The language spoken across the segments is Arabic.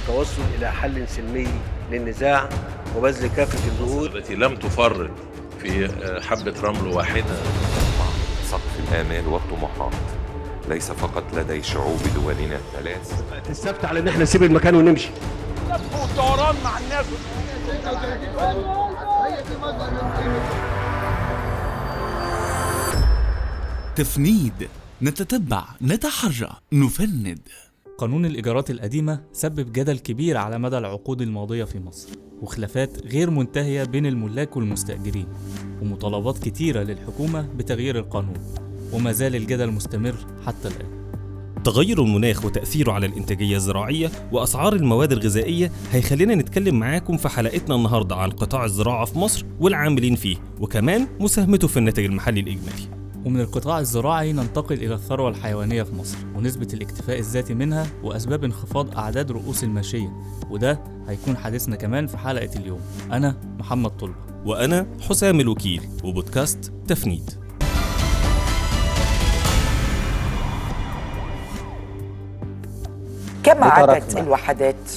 والتوصل إلى حل سلمي للنزاع وبذل كافة الجهود. التي لم تفرط في حبة رمل واحدة. سقف الآمال والطموحات ليس فقط لدي شعوب دولنا الثلاث. السبت على إن إحنا نسيب المكان ونمشي. مع الناس تفنيد نتتبع نتحرى نفند. قانون الإيجارات القديمة سبب جدل كبير على مدى العقود الماضية في مصر وخلافات غير منتهية بين الملاك والمستأجرين ومطالبات كتيرة للحكومة بتغيير القانون وما زال الجدل مستمر حتى الآن. تغير المناخ وتأثيره على الإنتاجية الزراعية وأسعار المواد الغذائية هيخلينا نتكلم معاكم في حلقتنا النهاردة عن قطاع الزراعة في مصر والعاملين فيه وكمان مساهمته في الناتج المحلي الإجمالي. ومن القطاع الزراعي ننتقل إلى الثروة الحيوانية في مصر ونسبة الاكتفاء الذاتي منها وأسباب انخفاض أعداد رؤوس الماشية وده هيكون حديثنا كمان في حلقة اليوم. أنا محمد طلبة. وأنا حسام الوكيل وبودكاست تفنيد. كم عدد. الوحدات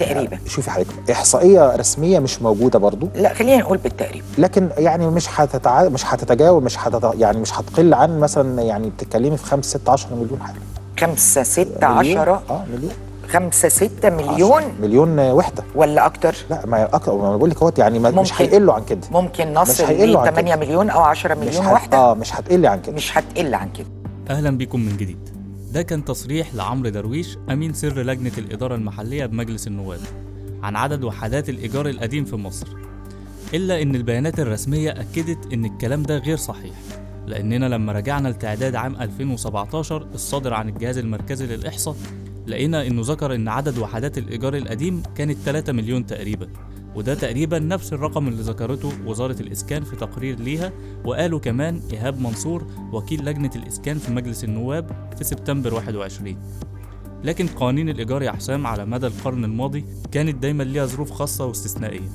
تقريبا شوفي حضرتك إحصائية رسمية مش موجودة برضو؟ لا خلينا نقول بالتقريب. لكن يعني مش هتتع... مش هتتجاوز مش هتت... يعني مش هتقل عن مثلا يعني بتتكلمي في 5 6 10 مليون حاجة. خمسة ستة مليون. عشرة؟ آه مليون. خمسة ستة مليون. مليون وحدة. ولا أكتر؟ لا ما أكتر ما بقول لك أهوت يعني ما مش ممكن. هيقلوا عن كده. ممكن نصل ل عن 8 كده. مليون أو 10 مش مليون هت... وحدة؟ آه مش هتقل عن كده. مش هتقل عن كده. أهلا بكم من جديد. ده كان تصريح لعمرو درويش أمين سر لجنة الإدارة المحلية بمجلس النواب عن عدد وحدات الإيجار القديم في مصر. إلا إن البيانات الرسمية أكدت إن الكلام ده غير صحيح لأننا لما رجعنا لتعداد عام 2017 الصادر عن الجهاز المركزي للإحصاء لقينا إنه ذكر إن عدد وحدات الإيجار القديم كانت 3 مليون تقريبا. وده تقريبا نفس الرقم اللي ذكرته وزارة الإسكان في تقرير ليها وقالوا كمان إيهاب منصور وكيل لجنة الإسكان في مجلس النواب في سبتمبر 21 لكن قوانين الإيجار يا حسام على مدى القرن الماضي كانت دايما ليها ظروف خاصة واستثنائية.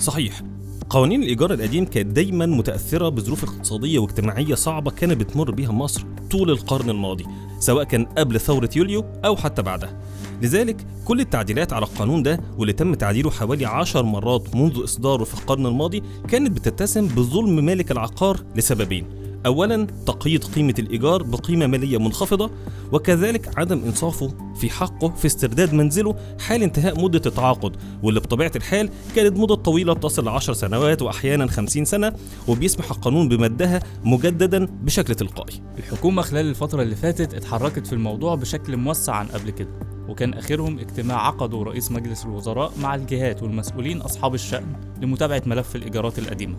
صحيح. قوانين الإيجار القديم كانت دايما متأثرة بظروف اقتصادية واجتماعية صعبة كانت بتمر بيها مصر. طول القرن الماضي سواء كان قبل ثورة يوليو أو حتى بعدها. لذلك كل التعديلات على القانون ده واللي تم تعديله حوالي عشر مرات منذ إصداره في القرن الماضي كانت بتتسم بظلم مالك العقار لسببين. أولا تقييد قيمة الإيجار بقيمة مالية منخفضة وكذلك عدم إنصافه في حقه في استرداد منزله حال انتهاء مدة التعاقد واللي بطبيعة الحال كانت مدة طويلة تصل ل 10 سنوات وأحيانا 50 سنة وبيسمح القانون بمدها مجددا بشكل تلقائي. الحكومة خلال الفترة اللي فاتت اتحركت في الموضوع بشكل موسع عن قبل كده وكان آخرهم اجتماع عقده رئيس مجلس الوزراء مع الجهات والمسؤولين أصحاب الشأن لمتابعة ملف الإيجارات القديمة.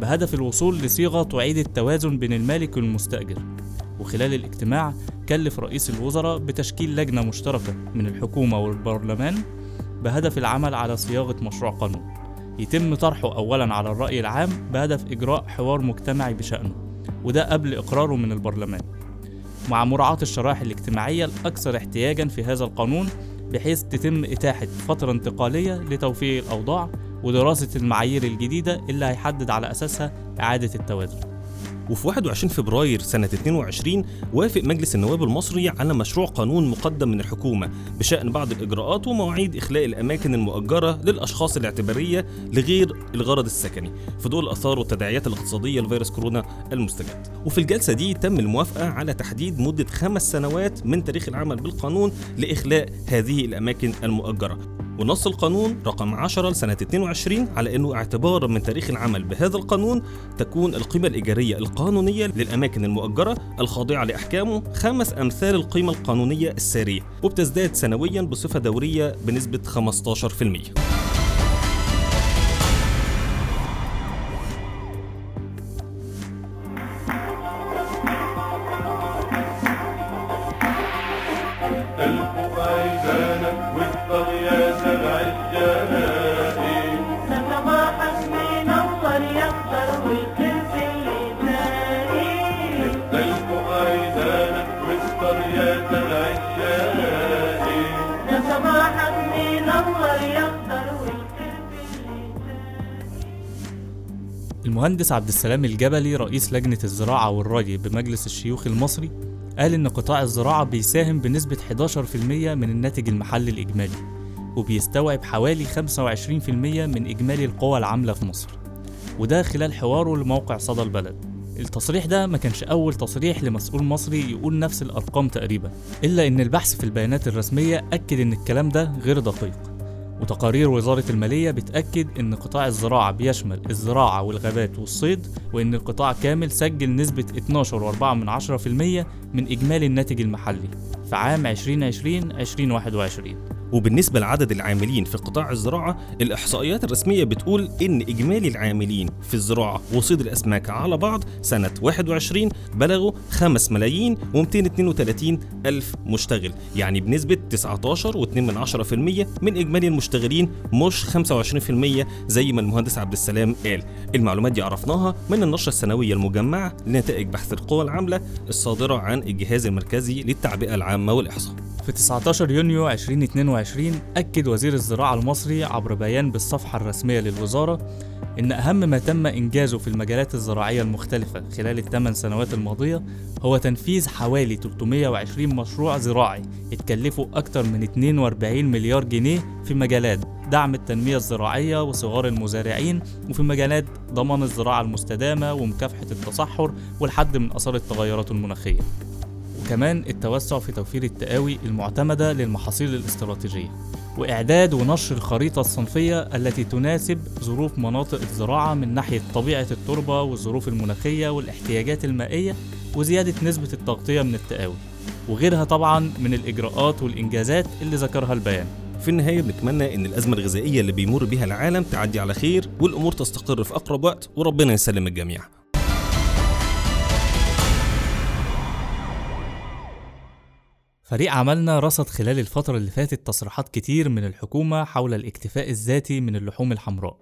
بهدف الوصول لصيغة تعيد التوازن بين المالك والمستأجر. وخلال الاجتماع كلف رئيس الوزراء بتشكيل لجنة مشتركة من الحكومة والبرلمان بهدف العمل على صياغة مشروع قانون. يتم طرحه أولا على الرأي العام بهدف إجراء حوار مجتمعي بشأنه وده قبل إقراره من البرلمان. مع مراعاة الشرائح الاجتماعية الأكثر احتياجا في هذا القانون بحيث تتم إتاحة فترة انتقالية لتوفير الأوضاع ودراسة المعايير الجديدة اللي هيحدد على أساسها إعادة التوازن. وفي 21 فبراير سنة 22 وافق مجلس النواب المصري على مشروع قانون مقدم من الحكومة بشأن بعض الإجراءات ومواعيد إخلاء الأماكن المؤجرة للأشخاص الاعتبارية لغير الغرض السكني في ضوء الآثار والتداعيات الاقتصادية لفيروس كورونا المستجد. وفي الجلسة دي تم الموافقة على تحديد مدة خمس سنوات من تاريخ العمل بالقانون لإخلاء هذه الأماكن المؤجرة. ونص القانون رقم 10 لسنة 22 على أنه اعتبارا من تاريخ العمل بهذا القانون تكون القيمة الإيجارية القانونية للأماكن المؤجرة الخاضعة لأحكامه خمس أمثال القيمة القانونية السارية وبتزداد سنويا بصفة دورية بنسبة 15% المهندس عبد السلام الجبلي رئيس لجنة الزراعة والري بمجلس الشيوخ المصري قال إن قطاع الزراعة بيساهم بنسبة 11% من الناتج المحلي الإجمالي وبيستوعب حوالي 25% من إجمالي القوى العاملة في مصر. وده خلال حواره لموقع صدى البلد. التصريح ده ما كانش أول تصريح لمسؤول مصري يقول نفس الأرقام تقريبا إلا إن البحث في البيانات الرسمية أكد إن الكلام ده غير دقيق. وتقارير وزارة المالية بتأكد إن قطاع الزراعة بيشمل الزراعة والغابات والصيد وإن القطاع كامل سجل نسبة 12.4% من إجمالي الناتج المحلي في عام 2020-2021 وبالنسبة لعدد العاملين في قطاع الزراعة الإحصائيات الرسمية بتقول إن إجمالي العاملين في الزراعة وصيد الأسماك على بعض سنة 21 بلغوا 5 ملايين و232 ألف مشتغل يعني بنسبة 19.2% من إجمالي المشتغلين مش 25% زي ما المهندس عبد السلام قال. المعلومات دي عرفناها من النشرة السنوية المجمعة لنتائج بحث القوى العاملة الصادرة عن الجهاز المركزي للتعبئة العامة والإحصاء. في 19 يونيو 2022 أكد وزير الزراعة المصري عبر بيان بالصفحة الرسمية للوزارة إن أهم ما تم إنجازه في المجالات الزراعية المختلفة خلال الثمان سنوات الماضية هو تنفيذ حوالي 320 مشروع زراعي اتكلفوا أكثر من 42 مليار جنيه في مجالات دعم التنمية الزراعية وصغار المزارعين وفي مجالات ضمان الزراعة المستدامة ومكافحة التصحر والحد من آثار التغيرات المناخية. وكمان التوسع في توفير التقاوي المعتمدة للمحاصيل الاستراتيجية وإعداد ونشر الخريطة الصنفية التي تناسب ظروف مناطق الزراعة من ناحية طبيعة التربة والظروف المناخية والاحتياجات المائية وزيادة نسبة التغطية من التقاوي وغيرها طبعا من الإجراءات والإنجازات اللي ذكرها البيان. في النهاية بنتمنى إن الأزمة الغذائية اللي بيمر بيها العالم تعدي على خير والأمور تستقر في أقرب وقت وربنا يسلم الجميع. فريق عملنا رصد خلال الفترة اللي فاتت تصريحات كتير من الحكومة حول الاكتفاء الذاتي من اللحوم الحمراء.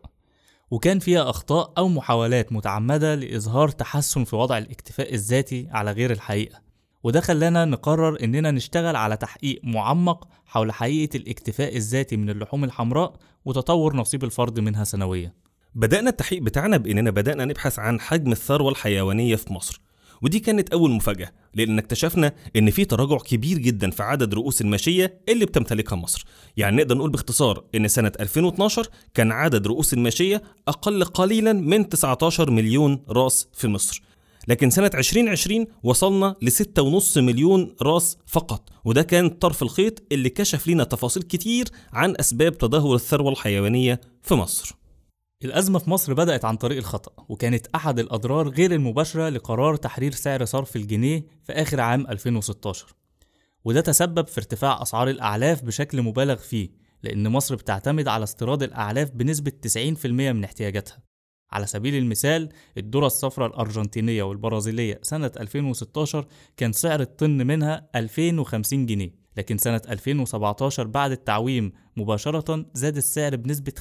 وكان فيها أخطاء أو محاولات متعمدة لإظهار تحسن في وضع الاكتفاء الذاتي على غير الحقيقة. وده خلانا نقرر إننا نشتغل على تحقيق معمق حول حقيقة الاكتفاء الذاتي من اللحوم الحمراء وتطور نصيب الفرد منها سنويا. بدأنا التحقيق بتاعنا بإننا بدأنا نبحث عن حجم الثروة الحيوانية في مصر. ودي كانت أول مفاجأة لأن اكتشفنا إن في تراجع كبير جدا في عدد رؤوس الماشية اللي بتمتلكها مصر. يعني نقدر نقول باختصار إن سنة 2012 كان عدد رؤوس الماشية أقل قليلا من 19 مليون رأس في مصر. لكن سنة 2020 وصلنا ل 6.5 مليون رأس فقط وده كان طرف الخيط اللي كشف لنا تفاصيل كتير عن أسباب تدهور الثروة الحيوانية في مصر. الأزمة في مصر بدأت عن طريق الخطأ وكانت أحد الأضرار غير المباشرة لقرار تحرير سعر صرف الجنيه في آخر عام 2016 وده تسبب في ارتفاع أسعار الأعلاف بشكل مبالغ فيه لأن مصر بتعتمد على استيراد الأعلاف بنسبة 90% من احتياجاتها. على سبيل المثال الذرة الصفراء الأرجنتينية والبرازيلية سنة 2016 كان سعر الطن منها 2050 جنيه. لكن سنة 2017 بعد التعويم مباشرة زاد السعر بنسبة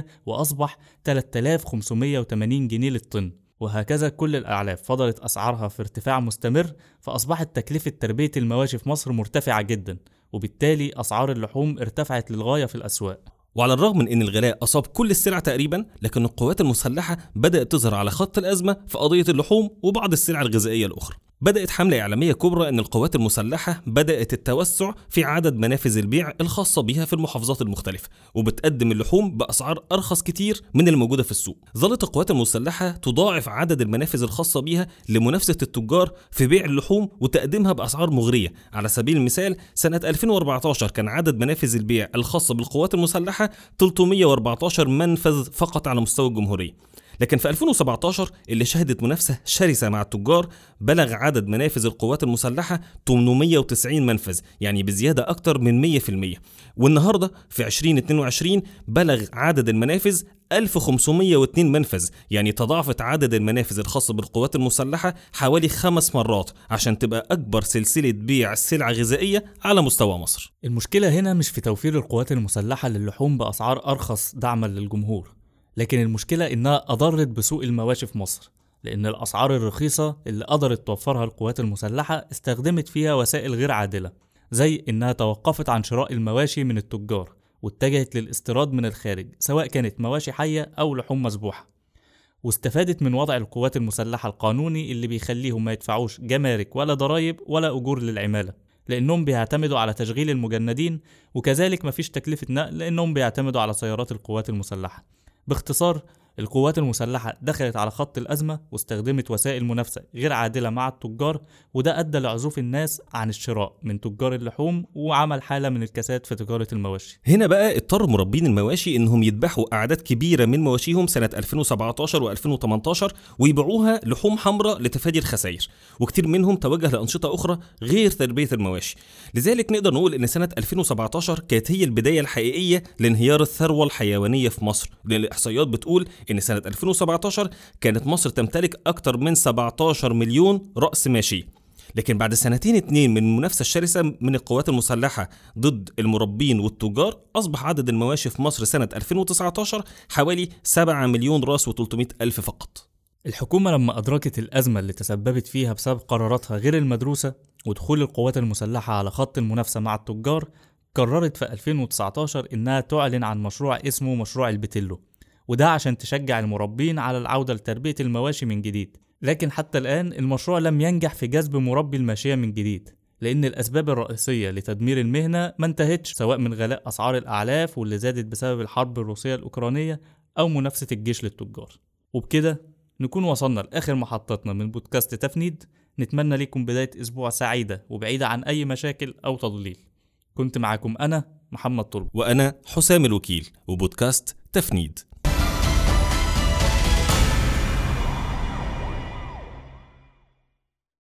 75% وأصبح 3580 جنيه للطن. وهكذا كل الأعلاف فضلت أسعارها في ارتفاع مستمر فأصبحت تكلفة تربية المواشي في مصر مرتفعة جدا وبالتالي أسعار اللحوم ارتفعت للغاية في الأسواق. وعلى الرغم من إن الغلاء أصاب كل السلع تقريبا لكن القوات المسلحة بدأت تظهر على خط الأزمة في قضية اللحوم وبعض السلع الغذائية الأخرى. بدأت حملة إعلامية كبرى أن القوات المسلحة بدأت التوسع في عدد منافذ البيع الخاصة بها في المحافظات المختلفة وبتقدم اللحوم بأسعار أرخص كتير من الموجودة في السوق. ظلت القوات المسلحة تضاعف عدد المنافذ الخاصة بها لمنافسة التجار في بيع اللحوم وتقديمها بأسعار مغرية. على سبيل المثال سنة 2014 كان عدد منافذ البيع الخاصة بالقوات المسلحة 314 منفذ فقط على مستوى الجمهورية. لكن في 2017 اللي شهدت منافسة شرسة مع التجار بلغ عدد منافذ القوات المسلحة 890 منفذ يعني بزيادة أكتر من 100% والنهاردة في 2022 بلغ عدد المنافذ 1502 منفذ يعني تضاعفت عدد المنافذ الخاصة بالقوات المسلحة حوالي خمس مرات عشان تبقى أكبر سلسلة بيع سلع غذائية على مستوى مصر. المشكلة هنا مش في توفير القوات المسلحة للحوم بأسعار أرخص دعما للجمهور. لكن المشكلة إنها أضرت بسوق المواشي في مصر لأن الأسعار الرخيصة اللي قدرت توفرها القوات المسلحة استخدمت فيها وسائل غير عادلة زي إنها توقفت عن شراء المواشي من التجار واتجهت للاستيراد من الخارج سواء كانت مواشي حية أو لحوم مسبوحة. واستفادت من وضع القوات المسلحة القانوني اللي بيخليهم ما يدفعوش جمارك ولا ضرايب ولا أجور للعمالة لأنهم بيعتمدوا على تشغيل المجندين وكذلك مفيش تكلفة نقل لأنهم بيعتمدوا على سيارات القوات المسلحة. باختصار القوات المسلحة دخلت على خط الأزمة واستخدمت وسائل منافسة غير عادلة مع التجار وده أدى لعزوف الناس عن الشراء من تجار اللحوم وعمل حالة من الكساد في تجارة المواشي. هنا بقى اضطر مربين المواشي إنهم يذبحوا أعداد كبيرة من مواشيهم سنة 2017 و2018 ويبيعوها لحوم حمراء لتفادي الخسائر وكتير منهم توجه لأنشطة أخرى غير تربية المواشي. لذلك نقدر نقول إن سنة 2017 كانت هي البداية الحقيقية لانهيار الثروة الحيوانية في مصر. لأن الاحصائيات بتقول إن سنة 2017 كانت مصر تمتلك أكثر من 17 مليون رأس ماشي. لكن بعد سنتين اتنين من المنافسة الشرسة من القوات المسلحة ضد المربين والتجار أصبح عدد المواشي في مصر سنة 2019 حوالي 7 مليون رأس و300 ألف فقط. الحكومة لما أدركت الأزمة اللي تسببت فيها بسبب قراراتها غير المدروسة ودخول القوات المسلحة على خط المنافسة مع التجار قررت في 2019 إنها تعلن عن مشروع اسمه مشروع البتيلو. وده عشان تشجع المربين على العودة لتربية المواشي من جديد. لكن حتى الآن المشروع لم ينجح في جذب مربي الماشية من جديد لأن الأسباب الرئيسية لتدمير المهنة ما انتهتش سواء من غلاء أسعار الأعلاف واللي زادت بسبب الحرب الروسية الأوكرانية أو منافسة الجيش للتجار. وبكده نكون وصلنا لآخر محطتنا من بودكاست تفنيد. نتمنى لكم بداية أسبوع سعيدة وبعيدة عن أي مشاكل أو تضليل. كنت معاكم أنا محمد طلب. وأنا حسام الوكيل وبودكاست تفنيد.